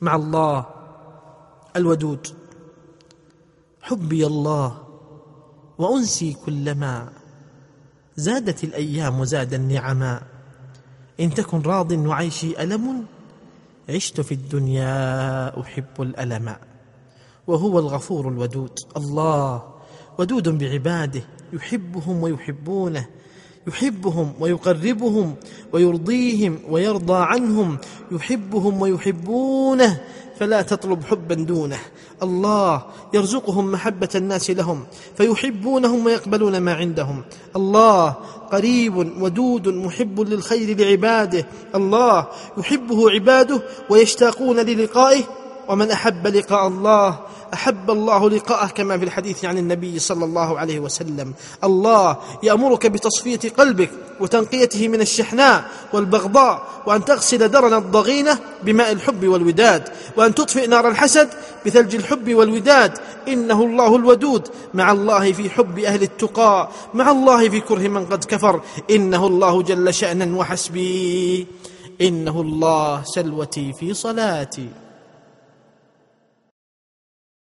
مع الله الودود. حبي الله وأنسي كلما زادت الأيام زاد النعما. إن تكن راض وعيشي ألم عشت في الدنيا أحب الألم. وهو الغفور الودود. الله ودود بعباده يحبهم ويحبونه يحبهم ويقربهم ويرضيهم ويرضى عنهم يحبهم ويحبونه فلا تطلب حبا دونه. الله يرزقهم محبة الناس لهم فيحبونهم ويقبلون ما عندهم. الله قريب ودود محب للخير لعباده. الله يحبه عباده ويشتاقون للقائه. ومن أحب لقاء الله أحب الله لقاءه كما في الحديث عن النبي صلى الله عليه وسلم. الله يأمرك بتصفية قلبك وتنقيته من الشحناء والبغضاء وأن تغسل درن الضغينة بماء الحب والوداد وأن تطفئ نار الحسد بثلج الحب والوداد. إنه الله الودود مع الله في حب أهل التقى مع الله في كره من قد كفر. إنه الله جل شأنا وحسبي. إنه الله سلوتي في صلاتي.